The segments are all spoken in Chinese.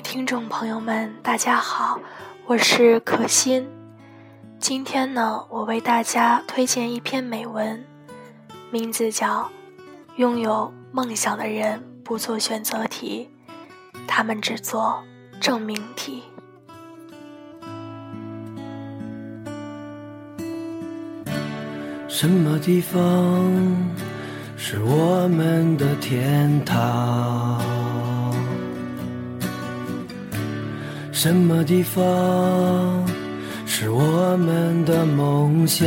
听众朋友们，大家好，我是可心。今天呢，我为大家推荐一篇美文，名字叫《拥有梦想的人不做选择题，他们只做证明题》。什么地方是我们的天堂？什么地方是我们的梦想？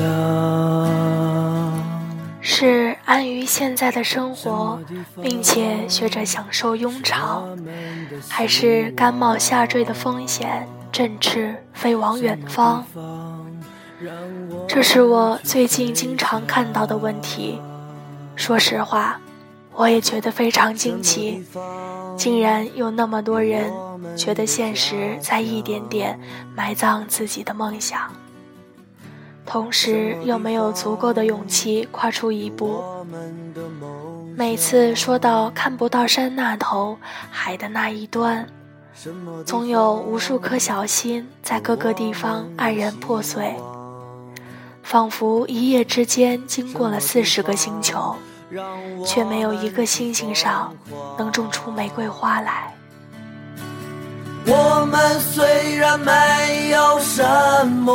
是安于现在的生活，并且学着享受庸常，还是甘冒下坠的风险，振翅飞往远方？这是我最近经常看到的问题。说实话，我也觉得非常惊奇，竟然有那么多人。觉得现实在一点点埋葬自己的梦想，同时又没有足够的勇气跨出一步。每次说到看不到山那头，海的那一端，总有无数颗小心在各个地方黯然破碎，仿佛一夜之间经过了四十个星球，却没有一个星星上能种出玫瑰花来。我们虽然没有什么，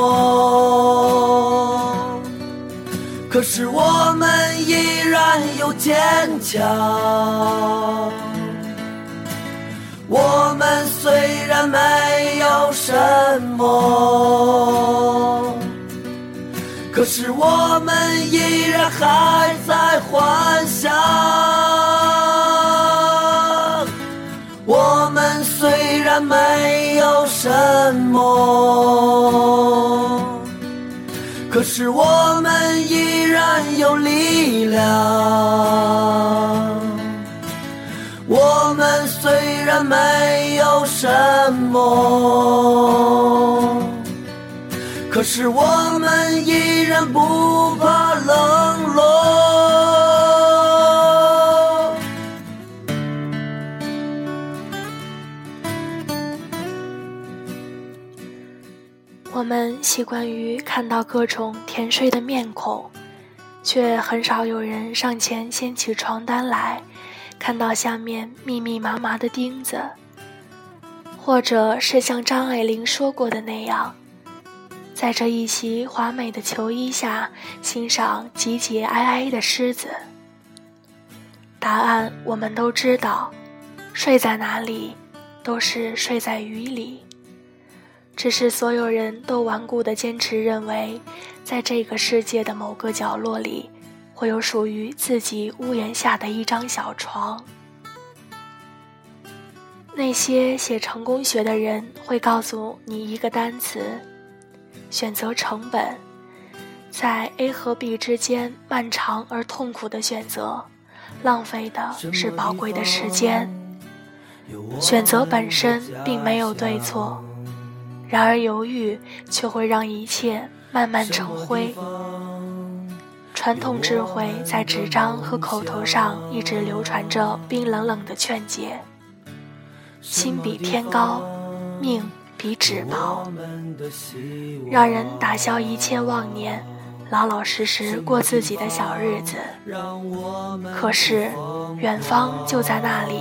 可是我们依然有坚强。我们虽然没有什么，可是我们依然还在幻想。我们虽然没有什么，可是我们依然有力量。我们虽然没有什么，可是我们习惯于看到各种甜睡的面孔，却很少有人上前掀起床单来，看到下面密密麻麻的钉子，或者是像张爱玲说过的那样，在这一袭华美的球衣下欣赏节节哀哀的狮子。答案我们都知道，睡在哪里，都是睡在雨里。只是所有人都顽固地坚持认为，在这个世界的某个角落里，会有属于自己屋檐下的一张小床。那些写成功学的人会告诉你一个单词：选择成本。在 A 和 B 之间漫长而痛苦的选择，浪费的是宝贵的时间。选择本身并没有对错。然而犹豫却会让一切慢慢成灰。传统智慧在纸张和口头上一直流传着冰冷冷的劝解：心比天高，命比纸薄，让人打消一切妄念，老老实实过自己的小日子。可是，远方就在那里，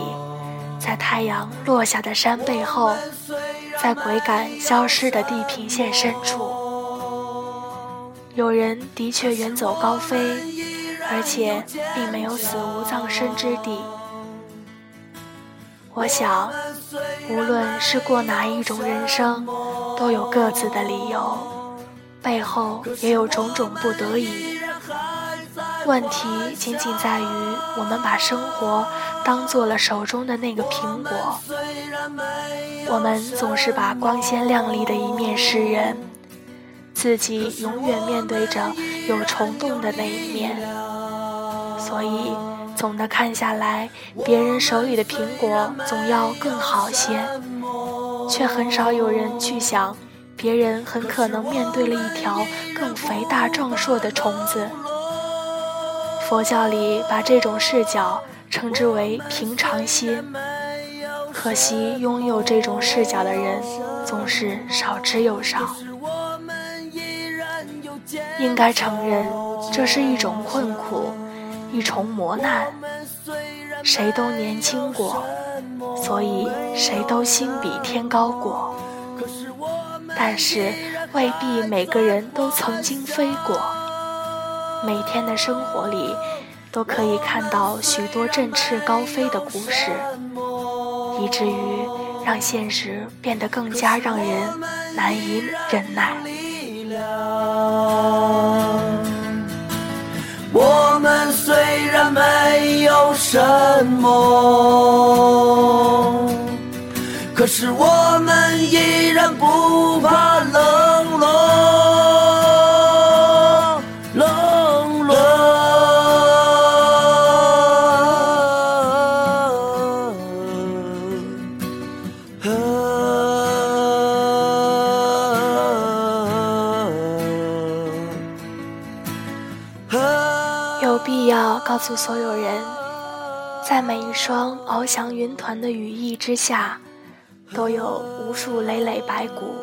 在太阳落下的山背后。在鬼感消失的地平线深处，有人的确远走高飞，而且并没有死无葬身之地。我想，无论是过哪一种人生，都有各自的理由，背后也有种种不得已。问题仅仅在于，我们把生活当做了手中的那个苹果。我们总是把光鲜亮丽的一面示人，自己永远面对着有虫洞的那一面。所以，总的看下来，别人手里的苹果总要更好些，却很少有人去想，别人很可能面对了一条更肥大壮硕的虫子。佛教里把这种视角称之为平常心。可惜拥有这种视角的人总是少之又少。应该承认，这是一种困苦，一重磨难。谁都年轻过，所以谁都心比天高过。但是未必每个人都曾经飞过。每天的生活里，都可以看到许多振翅高飞的故事，以至于让现实变得更加让人难以忍耐。我们虽然没有什么，可是我们依然不怕冷必要告诉所有人，在每一双翱翔云团的羽翼之下，都有无数累累白骨。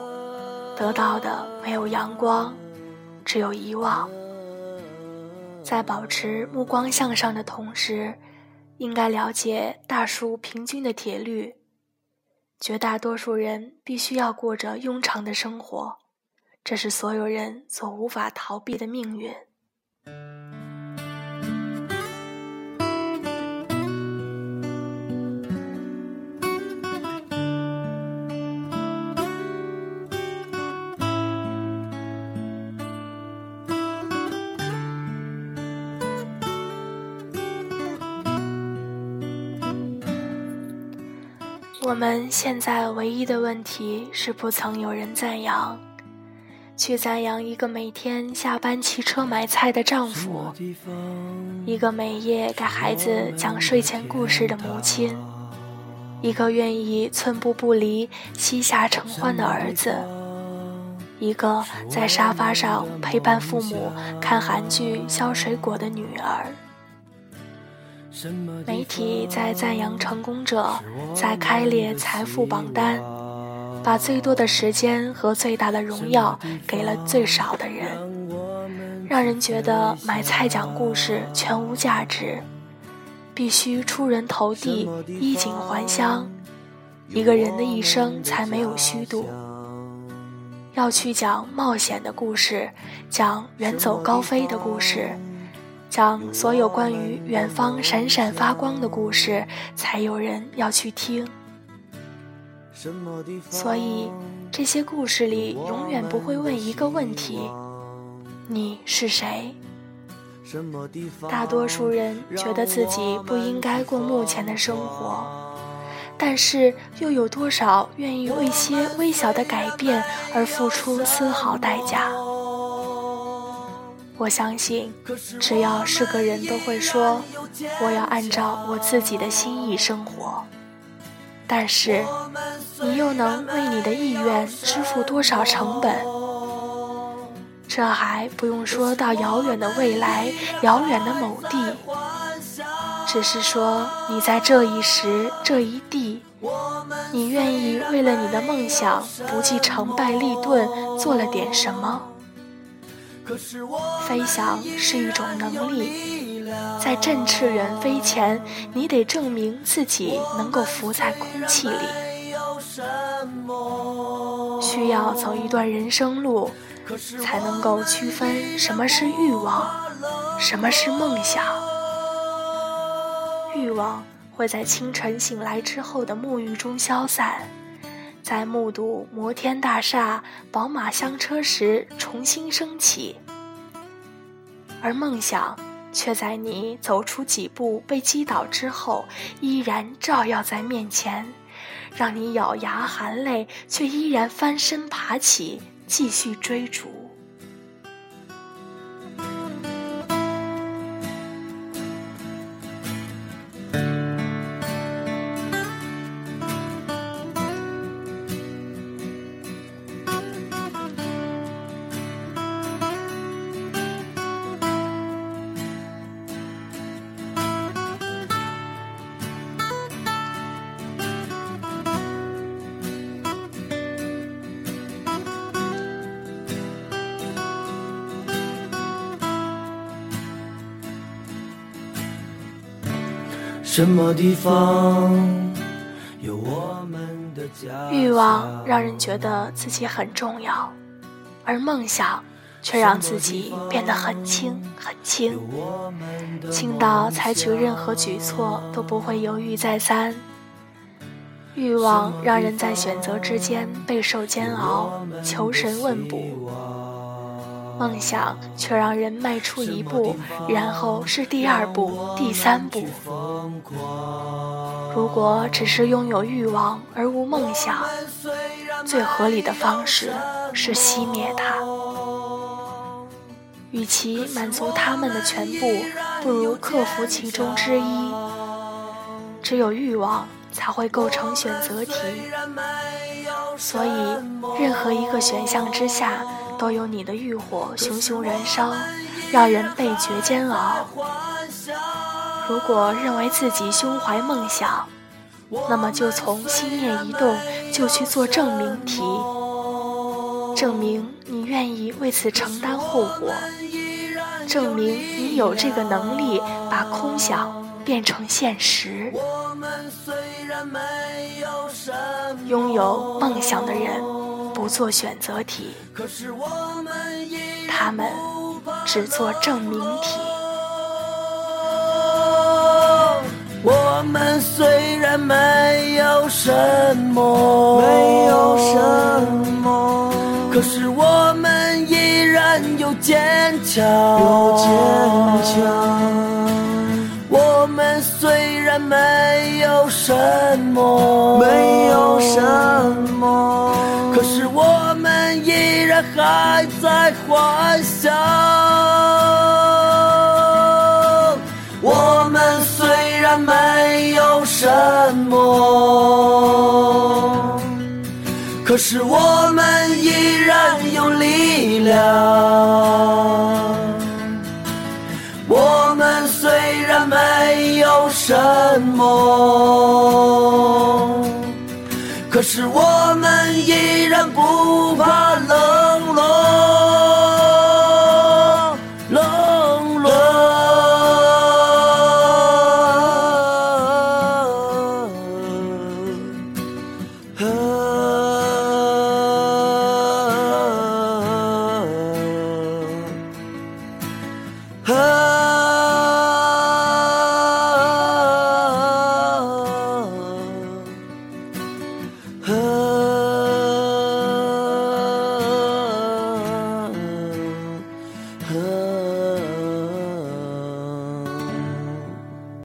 得到的没有阳光，只有遗忘。在保持目光向上的同时，应该了解大树平均的铁律：绝大多数人必须要过着庸常的生活，这是所有人所无法逃避的命运。我们现在唯一的问题是不曾有人赞扬，去赞扬一个每天下班骑车买菜的丈夫，一个每夜给孩子讲睡前故事的母亲，一个愿意寸步不离膝下承欢的儿子，一个在沙发上陪伴父母看韩剧削水果的女儿。媒体在赞扬成功者，在开列财富榜单，把最多的时间和最大的荣耀给了最少的人，让人觉得买菜讲故事全无价值，必须出人头地、衣锦还乡，一个人的一生才没有虚度。要去讲冒险的故事，讲远走高飞的故事。讲所有关于远方闪闪发光的故事，才有人要去听。所以，这些故事里永远不会问一个问题：你是谁？大多数人觉得自己不应该过目前的生活，但是又有多少愿意为些微小的改变而付出丝毫代价？我相信，只要是个人都会说，我要按照我自己的心意生活。但是，你又能为你的意愿支付多少成本？这还不用说到遥远的未来，遥远的某地。只是说，你在这一时这一地，你愿意为了你的梦想，不计成败利钝，做了点什么？飞翔是一种能力，在振翅远飞前，你得证明自己能够浮在空气里。需要走一段人生路，才能够区分什么是欲望，什么是梦想。欲望会在清晨醒来之后的沐浴中消散，在目睹摩天大厦、宝马香车时重新升起。而梦想，却在你走出几步被击倒之后，依然照耀在面前，让你咬牙含泪，却依然翻身爬起，继续追逐。什么地方有我们的家？欲望让人觉得自己很重要，而梦想却让自己变得很轻很轻，轻到采取任何举措都不会犹豫再三。欲望让人在选择之间备受煎熬，求神问卜。梦想却让人迈出一步，然后是第二步、第三步。如果只是拥有欲望而无梦想，最合理的方式是熄灭它。与其满足他们的全部，不如克服其中之一。只有欲望才会构成选择题，所以任何一个选项之下。都有你的欲火熊熊燃烧，让人倍觉煎熬。如果认为自己胸怀梦想，那么就从心念一动就去做证明题，证明你愿意为此承担后果，证明你有这个能力把空想变成现实。拥有梦想的人。不做选择题，他们只做证明题。我们虽然没有什么，没有什么，可是我们依然有坚强，有坚强。我们虽然没有什么，没有什么。可是我们依然还在幻想。我们虽然没有什么，可是我们依然有力量。可是我